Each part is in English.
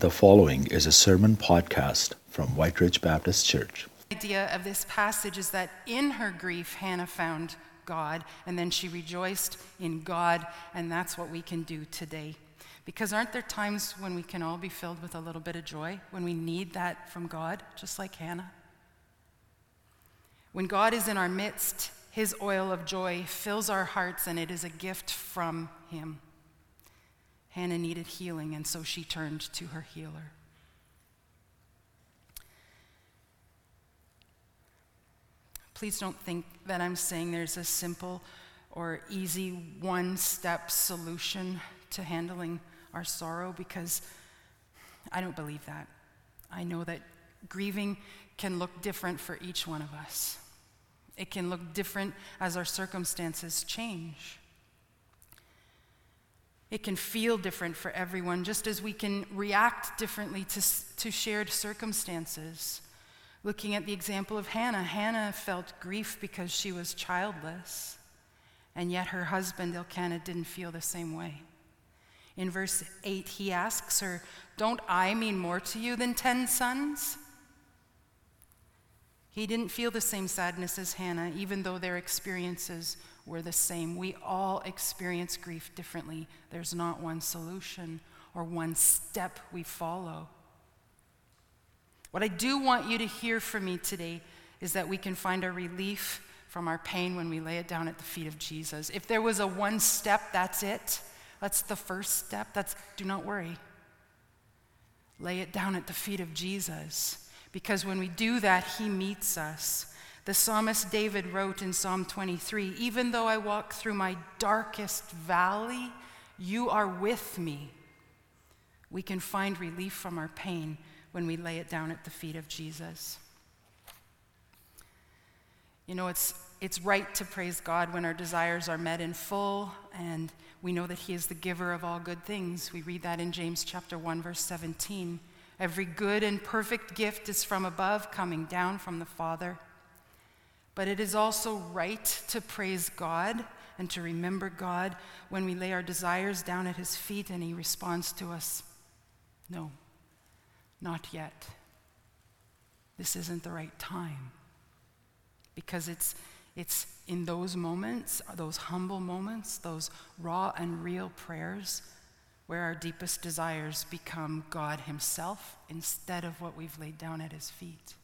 The following is a sermon podcast from White Ridge Baptist Church. The idea of this passage is that in her grief, Hannah found God, and then she rejoiced in God, and that's what we can do today. Because aren't there times when we can all be filled with a little bit of joy, when we need that from God, just like Hannah? When God is in our midst, his oil of joy fills our hearts, and it is a gift from Him. Hannah needed healing, and so she turned to her healer. Please don't think that I'm saying there's a simple or easy one step solution to handling our sorrow because I don't believe that. I know that grieving can look different for each one of us, it can look different as our circumstances change. It can feel different for everyone, just as we can react differently to, to shared circumstances. Looking at the example of Hannah, Hannah felt grief because she was childless, and yet her husband Elkanah didn't feel the same way. In verse 8, he asks her, Don't I mean more to you than ten sons? He didn't feel the same sadness as Hannah, even though their experiences were the same. We all experience grief differently. There's not one solution or one step we follow. What I do want you to hear from me today is that we can find our relief from our pain when we lay it down at the feet of Jesus. If there was a one step, that's it. That's the first step. That's do not worry. Lay it down at the feet of Jesus. Because when we do that, he meets us. The psalmist David wrote in Psalm 23 Even though I walk through my darkest valley, you are with me. We can find relief from our pain when we lay it down at the feet of Jesus. You know, it's, it's right to praise God when our desires are met in full, and we know that He is the giver of all good things. We read that in James chapter 1, verse 17. Every good and perfect gift is from above, coming down from the Father but it is also right to praise God and to remember God when we lay our desires down at His feet and He responds to us No, not yet. This isn't the right time. Because it's, it's in those moments, those humble moments, those raw and real prayers, where our deepest desires become God Himself instead of what we've laid down at His feet.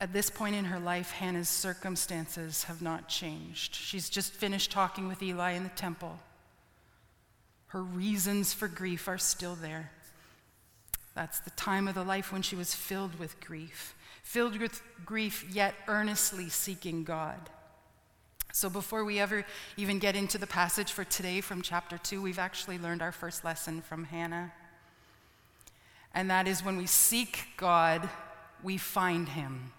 At this point in her life, Hannah's circumstances have not changed. She's just finished talking with Eli in the temple. Her reasons for grief are still there. That's the time of the life when she was filled with grief, filled with grief, yet earnestly seeking God. So, before we ever even get into the passage for today from chapter 2, we've actually learned our first lesson from Hannah. And that is when we seek God, we find him.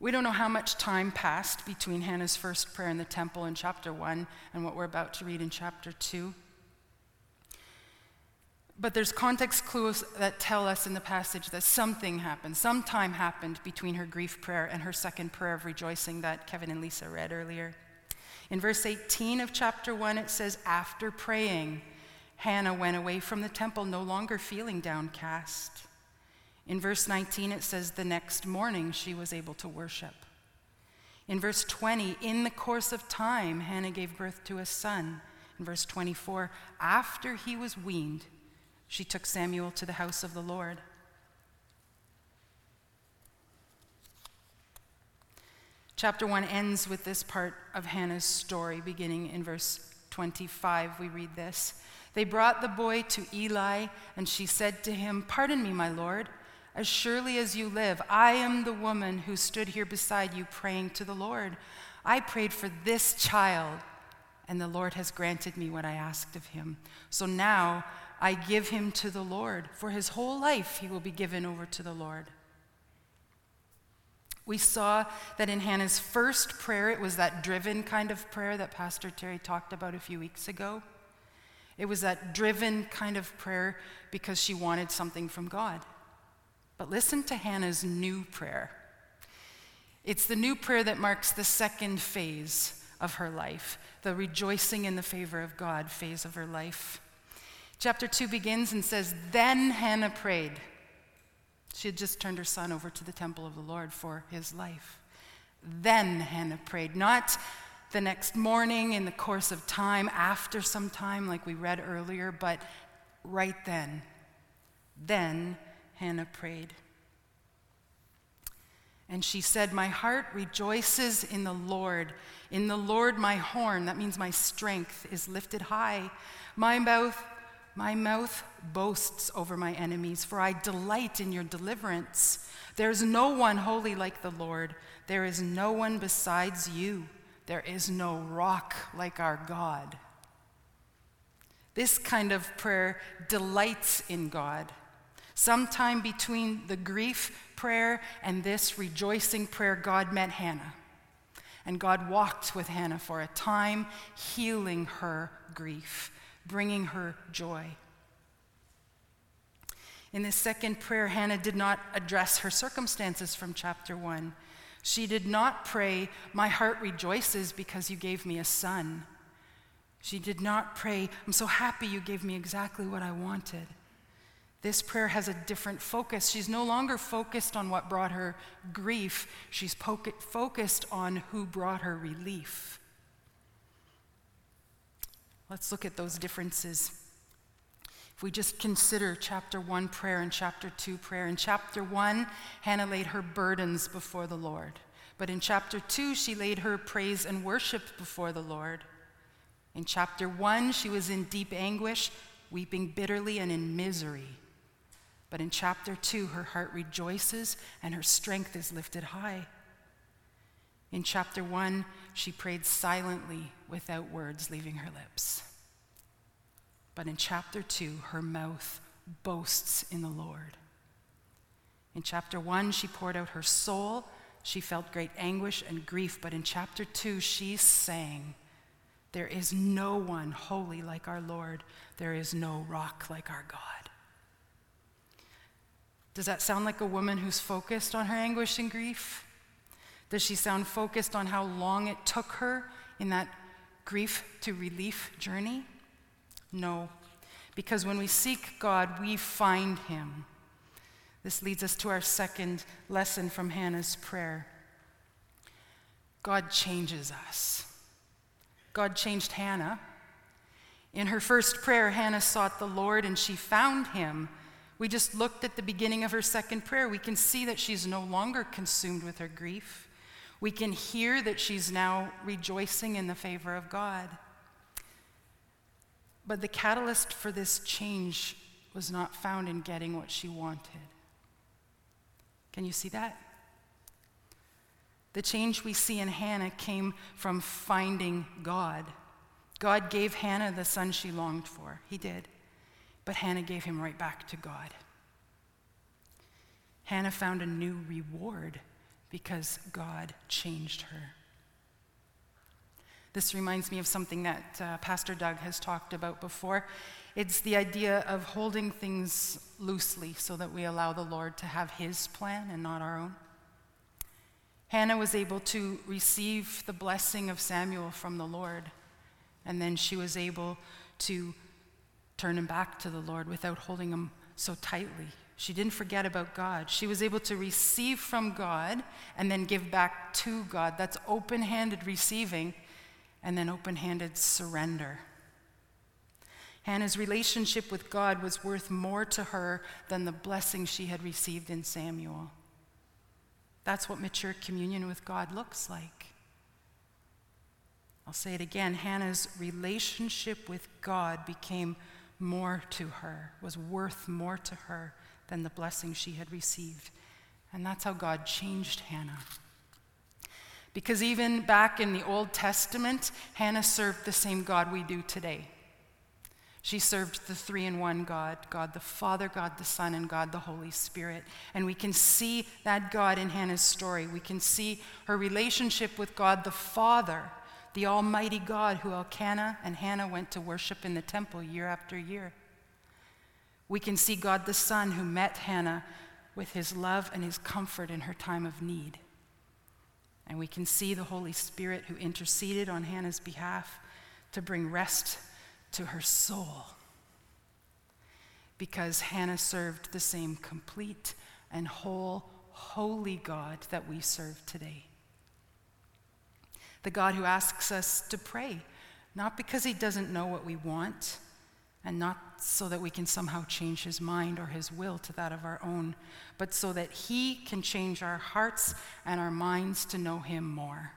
We don't know how much time passed between Hannah's first prayer in the temple in chapter 1 and what we're about to read in chapter 2. But there's context clues that tell us in the passage that something happened, some time happened between her grief prayer and her second prayer of rejoicing that Kevin and Lisa read earlier. In verse 18 of chapter 1, it says, After praying, Hannah went away from the temple, no longer feeling downcast. In verse 19, it says, The next morning she was able to worship. In verse 20, in the course of time, Hannah gave birth to a son. In verse 24, after he was weaned, she took Samuel to the house of the Lord. Chapter 1 ends with this part of Hannah's story, beginning in verse 25. We read this They brought the boy to Eli, and she said to him, Pardon me, my Lord. As surely as you live, I am the woman who stood here beside you praying to the Lord. I prayed for this child, and the Lord has granted me what I asked of him. So now I give him to the Lord. For his whole life, he will be given over to the Lord. We saw that in Hannah's first prayer, it was that driven kind of prayer that Pastor Terry talked about a few weeks ago. It was that driven kind of prayer because she wanted something from God. But listen to Hannah's new prayer. It's the new prayer that marks the second phase of her life, the rejoicing in the favor of God phase of her life. Chapter 2 begins and says, Then Hannah prayed. She had just turned her son over to the temple of the Lord for his life. Then Hannah prayed, not the next morning in the course of time, after some time, like we read earlier, but right then. Then Hannah prayed. And she said, My heart rejoices in the Lord. In the Lord, my horn, that means my strength, is lifted high. My mouth, my mouth boasts over my enemies, for I delight in your deliverance. There is no one holy like the Lord. There is no one besides you. There is no rock like our God. This kind of prayer delights in God. Sometime between the grief prayer and this rejoicing prayer, God met Hannah. And God walked with Hannah for a time, healing her grief, bringing her joy. In this second prayer, Hannah did not address her circumstances from chapter 1. She did not pray, My heart rejoices because you gave me a son. She did not pray, I'm so happy you gave me exactly what I wanted. This prayer has a different focus. She's no longer focused on what brought her grief, she's focused on who brought her relief. Let's look at those differences. If we just consider chapter 1 prayer and chapter 2 prayer, in chapter 1, Hannah laid her burdens before the Lord. But in chapter 2, she laid her praise and worship before the Lord. In chapter 1, she was in deep anguish, weeping bitterly and in misery. But in chapter 2, her heart rejoices and her strength is lifted high. In chapter 1, she prayed silently without words leaving her lips. But in chapter 2, her mouth boasts in the Lord. In chapter 1, she poured out her soul. She felt great anguish and grief. But in chapter 2, she sang, There is no one holy like our Lord. There is no rock like our God. Does that sound like a woman who's focused on her anguish and grief? Does she sound focused on how long it took her in that grief to relief journey? No. Because when we seek God, we find Him. This leads us to our second lesson from Hannah's prayer. God changes us. God changed Hannah. In her first prayer, Hannah sought the Lord and she found Him we just looked at the beginning of her second prayer. We can see that she's no longer consumed with her grief. We can hear that she's now rejoicing in the favor of God. But the catalyst for this change was not found in getting what she wanted. Can you see that? The change we see in Hannah came from finding God. God gave Hannah the son she longed for. He did. But Hannah gave him right back to God. Hannah found a new reward because God changed her. This reminds me of something that uh, Pastor Doug has talked about before. It's the idea of holding things loosely so that we allow the Lord to have His plan and not our own. Hannah was able to receive the blessing of Samuel from the Lord, and then she was able to turn him back to the Lord without holding him so tightly. She didn't forget about God. She was able to receive from God and then give back to God. That's open handed receiving and then open handed surrender. Hannah's relationship with God was worth more to her than the blessing she had received in Samuel. That's what mature communion with God looks like. I'll say it again Hannah's relationship with God became more to her, was worth more to her than the blessing she had received. And that's how God changed Hannah. Because even back in the Old Testament, Hannah served the same God we do today. She served the three in one God God the Father, God the Son, and God the Holy Spirit. And we can see that God in Hannah's story. We can see her relationship with God the Father the Almighty God who Elkanah and Hannah went to worship in the temple year after year. We can see God the Son who met Hannah with his love and his comfort in her time of need. And we can see the Holy Spirit who interceded on Hannah's behalf to bring rest to her soul. Because Hannah served the same complete and whole, holy God that we serve today. The God who asks us to pray, not because he doesn't know what we want, and not so that we can somehow change his mind or his will to that of our own, but so that he can change our hearts and our minds to know him more.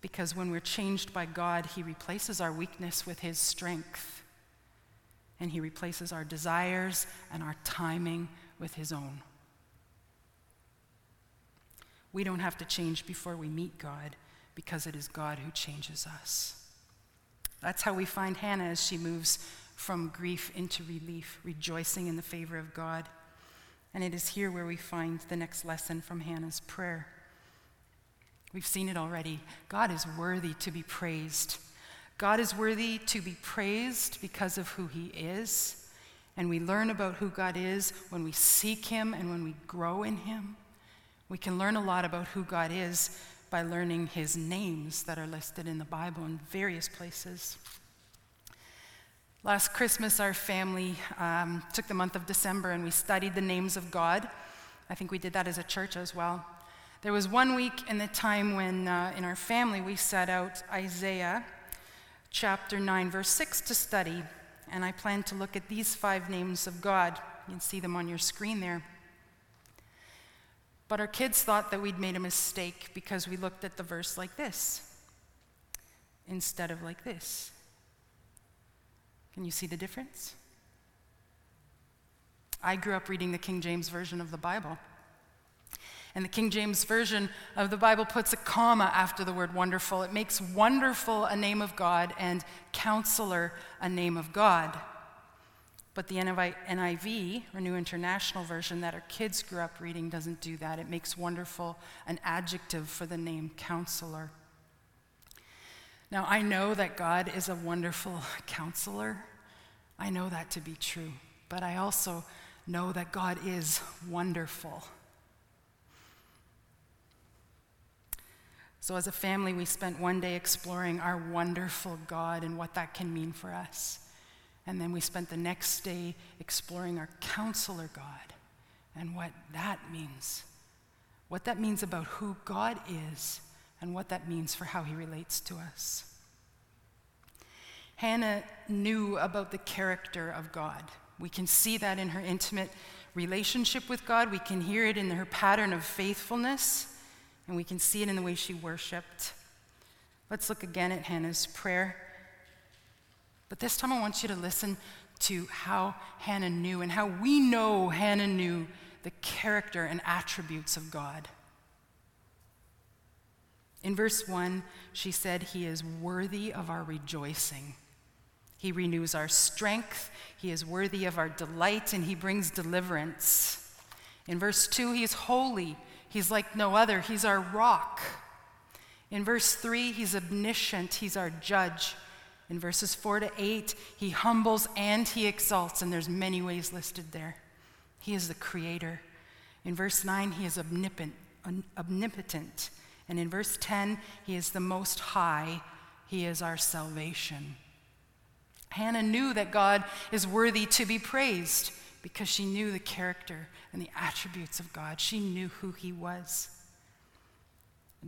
Because when we're changed by God, he replaces our weakness with his strength, and he replaces our desires and our timing with his own. We don't have to change before we meet God because it is God who changes us. That's how we find Hannah as she moves from grief into relief, rejoicing in the favor of God. And it is here where we find the next lesson from Hannah's prayer. We've seen it already. God is worthy to be praised. God is worthy to be praised because of who he is. And we learn about who God is when we seek him and when we grow in him. We can learn a lot about who God is by learning his names that are listed in the Bible in various places. Last Christmas, our family um, took the month of December and we studied the names of God. I think we did that as a church as well. There was one week in the time when, uh, in our family, we set out Isaiah chapter 9, verse 6 to study, and I plan to look at these five names of God. You can see them on your screen there. But our kids thought that we'd made a mistake because we looked at the verse like this instead of like this. Can you see the difference? I grew up reading the King James Version of the Bible. And the King James Version of the Bible puts a comma after the word wonderful. It makes wonderful a name of God and counselor a name of God. But the NIV, or New International Version, that our kids grew up reading, doesn't do that. It makes wonderful an adjective for the name counselor. Now, I know that God is a wonderful counselor. I know that to be true. But I also know that God is wonderful. So, as a family, we spent one day exploring our wonderful God and what that can mean for us. And then we spent the next day exploring our counselor God and what that means. What that means about who God is and what that means for how he relates to us. Hannah knew about the character of God. We can see that in her intimate relationship with God. We can hear it in her pattern of faithfulness, and we can see it in the way she worshiped. Let's look again at Hannah's prayer. But this time I want you to listen to how Hannah knew and how we know Hannah knew the character and attributes of God. In verse 1, she said, He is worthy of our rejoicing. He renews our strength. He is worthy of our delight, and He brings deliverance. In verse 2, He is holy. He's like no other. He's our rock. In verse 3, He's omniscient. He's our judge. In verses 4 to 8, he humbles and he exalts, and there's many ways listed there. He is the creator. In verse 9, he is omnipotent. omnipotent. And in verse 10, he is the most high. He is our salvation. Hannah knew that God is worthy to be praised because she knew the character and the attributes of God. She knew who he was.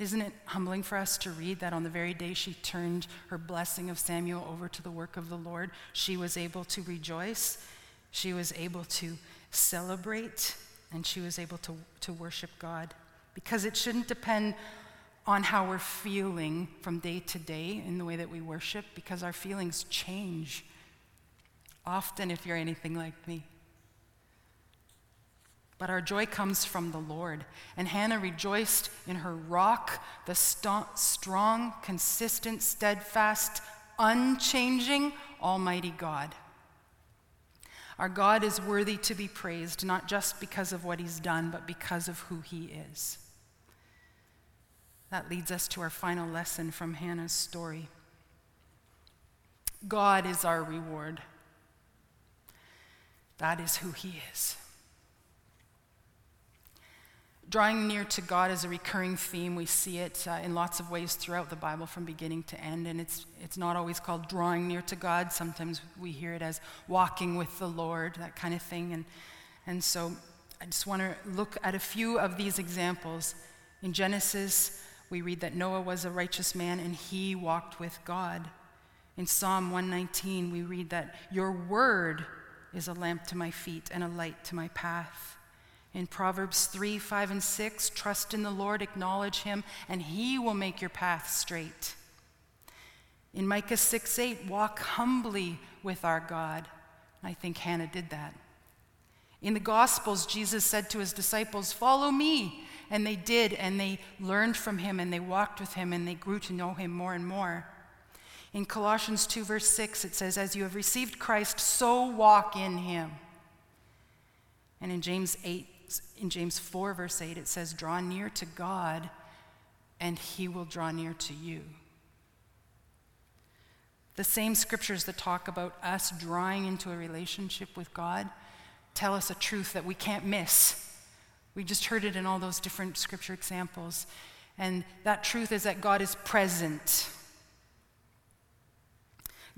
Isn't it humbling for us to read that on the very day she turned her blessing of Samuel over to the work of the Lord, she was able to rejoice, she was able to celebrate, and she was able to, to worship God? Because it shouldn't depend on how we're feeling from day to day in the way that we worship, because our feelings change. Often, if you're anything like me. But our joy comes from the Lord. And Hannah rejoiced in her rock, the st- strong, consistent, steadfast, unchanging, almighty God. Our God is worthy to be praised, not just because of what he's done, but because of who he is. That leads us to our final lesson from Hannah's story. God is our reward. That is who he is. Drawing near to God is a recurring theme. We see it uh, in lots of ways throughout the Bible from beginning to end. And it's, it's not always called drawing near to God. Sometimes we hear it as walking with the Lord, that kind of thing. And, and so I just want to look at a few of these examples. In Genesis, we read that Noah was a righteous man and he walked with God. In Psalm 119, we read that your word is a lamp to my feet and a light to my path. In Proverbs 3 5 and 6, trust in the Lord, acknowledge him, and he will make your path straight. In Micah 6 8, walk humbly with our God. I think Hannah did that. In the Gospels, Jesus said to his disciples, Follow me. And they did, and they learned from him, and they walked with him, and they grew to know him more and more. In Colossians 2, verse 6, it says, As you have received Christ, so walk in him. And in James 8, in James 4, verse 8, it says, Draw near to God, and he will draw near to you. The same scriptures that talk about us drawing into a relationship with God tell us a truth that we can't miss. We just heard it in all those different scripture examples. And that truth is that God is present.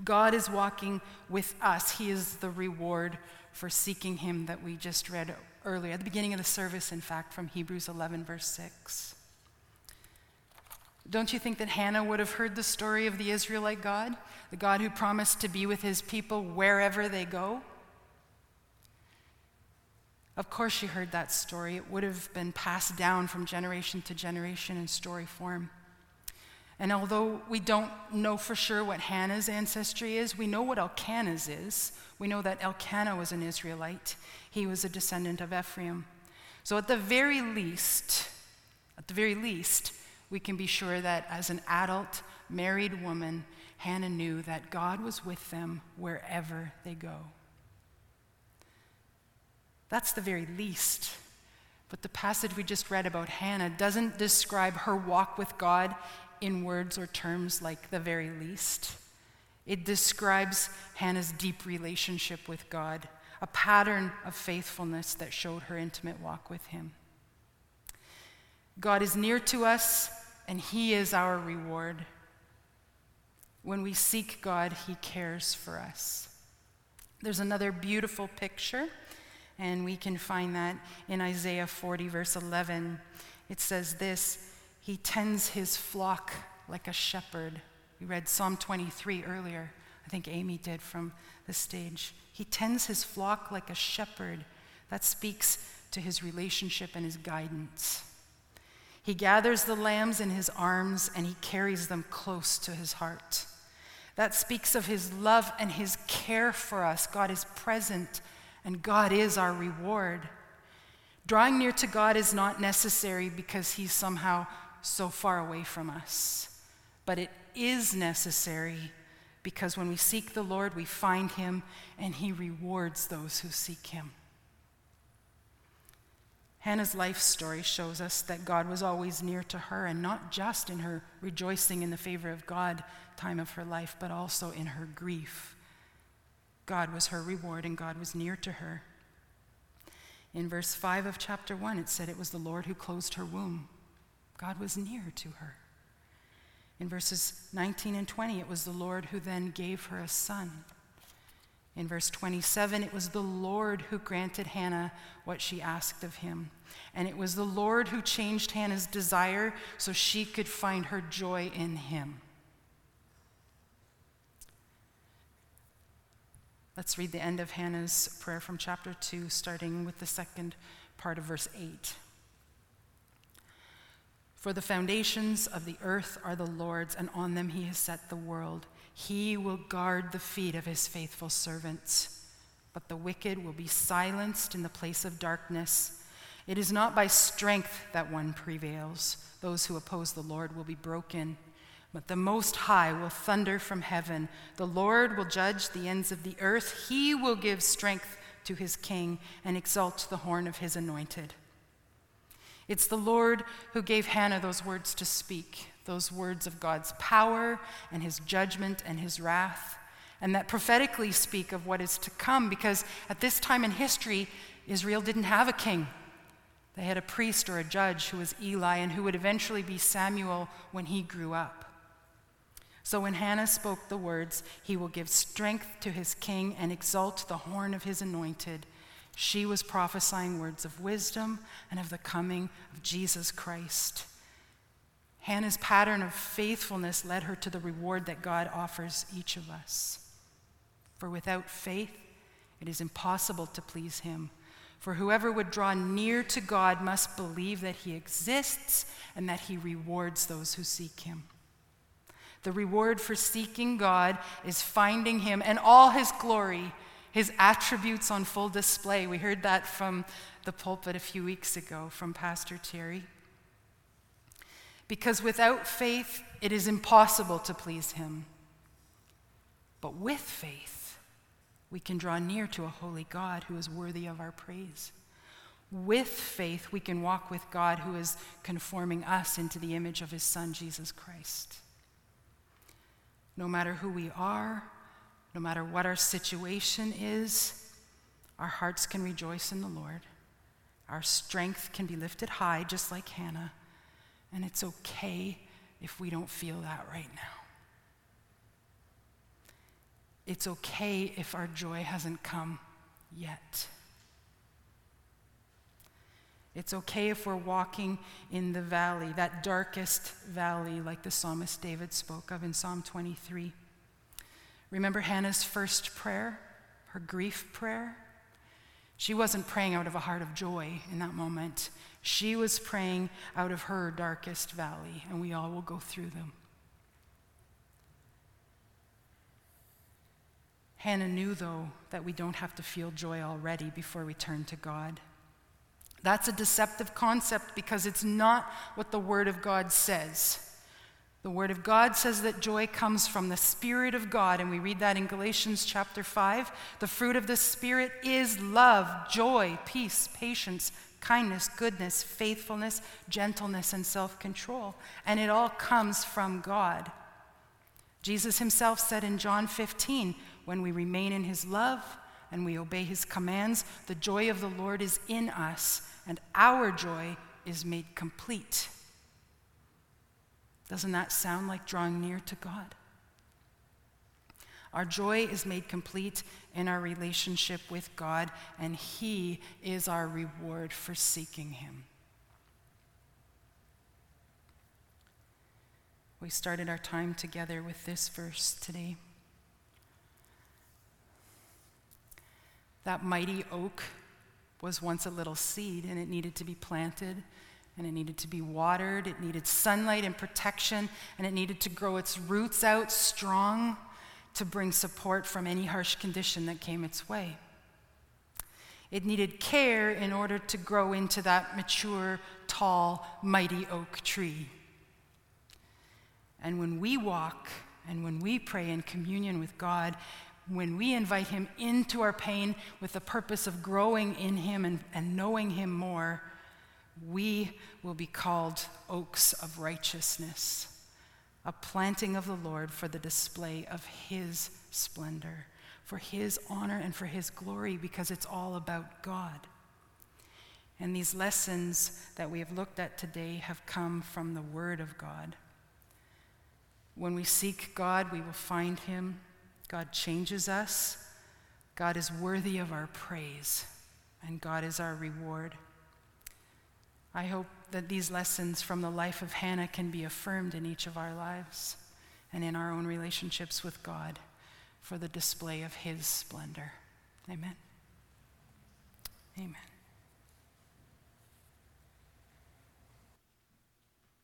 God is walking with us. He is the reward for seeking Him that we just read earlier, at the beginning of the service, in fact, from Hebrews 11, verse 6. Don't you think that Hannah would have heard the story of the Israelite God, the God who promised to be with his people wherever they go? Of course, she heard that story. It would have been passed down from generation to generation in story form. And although we don't know for sure what Hannah's ancestry is, we know what Elkanah's is. We know that Elkanah was an Israelite. He was a descendant of Ephraim. So at the very least, at the very least, we can be sure that as an adult, married woman, Hannah knew that God was with them wherever they go. That's the very least. But the passage we just read about Hannah doesn't describe her walk with God in words or terms like the very least. It describes Hannah's deep relationship with God, a pattern of faithfulness that showed her intimate walk with Him. God is near to us, and He is our reward. When we seek God, He cares for us. There's another beautiful picture, and we can find that in Isaiah 40, verse 11. It says this he tends his flock like a shepherd. We read Psalm 23 earlier. I think Amy did from the stage. He tends his flock like a shepherd. That speaks to his relationship and his guidance. He gathers the lambs in his arms and he carries them close to his heart. That speaks of his love and his care for us. God is present and God is our reward. Drawing near to God is not necessary because he's somehow so far away from us. But it is necessary because when we seek the Lord, we find him and he rewards those who seek him. Hannah's life story shows us that God was always near to her, and not just in her rejoicing in the favor of God time of her life, but also in her grief. God was her reward, and God was near to her. In verse 5 of chapter 1, it said it was the Lord who closed her womb. God was near to her. In verses 19 and 20, it was the Lord who then gave her a son. In verse 27, it was the Lord who granted Hannah what she asked of him. And it was the Lord who changed Hannah's desire so she could find her joy in him. Let's read the end of Hannah's prayer from chapter 2, starting with the second part of verse 8. For the foundations of the earth are the Lord's, and on them he has set the world. He will guard the feet of his faithful servants. But the wicked will be silenced in the place of darkness. It is not by strength that one prevails. Those who oppose the Lord will be broken. But the Most High will thunder from heaven. The Lord will judge the ends of the earth. He will give strength to his king and exalt the horn of his anointed. It's the Lord who gave Hannah those words to speak, those words of God's power and his judgment and his wrath, and that prophetically speak of what is to come, because at this time in history, Israel didn't have a king. They had a priest or a judge who was Eli and who would eventually be Samuel when he grew up. So when Hannah spoke the words, He will give strength to his king and exalt the horn of his anointed, she was prophesying words of wisdom and of the coming of Jesus Christ. Hannah's pattern of faithfulness led her to the reward that God offers each of us. For without faith, it is impossible to please Him. For whoever would draw near to God must believe that He exists and that He rewards those who seek Him. The reward for seeking God is finding Him and all His glory, His attributes on full display. We heard that from the pulpit a few weeks ago from Pastor Terry. Because without faith, it is impossible to please Him. But with faith, we can draw near to a holy God who is worthy of our praise. With faith, we can walk with God who is conforming us into the image of His Son, Jesus Christ. No matter who we are, no matter what our situation is, our hearts can rejoice in the Lord. Our strength can be lifted high, just like Hannah. And it's okay if we don't feel that right now. It's okay if our joy hasn't come yet. It's okay if we're walking in the valley, that darkest valley, like the psalmist David spoke of in Psalm 23. Remember Hannah's first prayer, her grief prayer? She wasn't praying out of a heart of joy in that moment. She was praying out of her darkest valley, and we all will go through them. Hannah knew, though, that we don't have to feel joy already before we turn to God. That's a deceptive concept because it's not what the Word of God says. The Word of God says that joy comes from the Spirit of God, and we read that in Galatians chapter 5. The fruit of the Spirit is love, joy, peace, patience, kindness, goodness, faithfulness, gentleness, and self control. And it all comes from God. Jesus himself said in John 15, when we remain in his love and we obey his commands, the joy of the Lord is in us and our joy is made complete. Doesn't that sound like drawing near to God? Our joy is made complete in our relationship with God, and He is our reward for seeking Him. We started our time together with this verse today. That mighty oak was once a little seed and it needed to be planted and it needed to be watered. It needed sunlight and protection and it needed to grow its roots out strong to bring support from any harsh condition that came its way. It needed care in order to grow into that mature, tall, mighty oak tree. And when we walk and when we pray in communion with God, when we invite Him into our pain with the purpose of growing in Him and, and knowing Him more, we will be called oaks of righteousness, a planting of the Lord for the display of His splendor, for His honor and for His glory, because it's all about God. And these lessons that we have looked at today have come from the Word of God. When we seek God, we will find Him. God changes us. God is worthy of our praise, and God is our reward. I hope that these lessons from the life of Hannah can be affirmed in each of our lives and in our own relationships with God for the display of His splendor. Amen. Amen.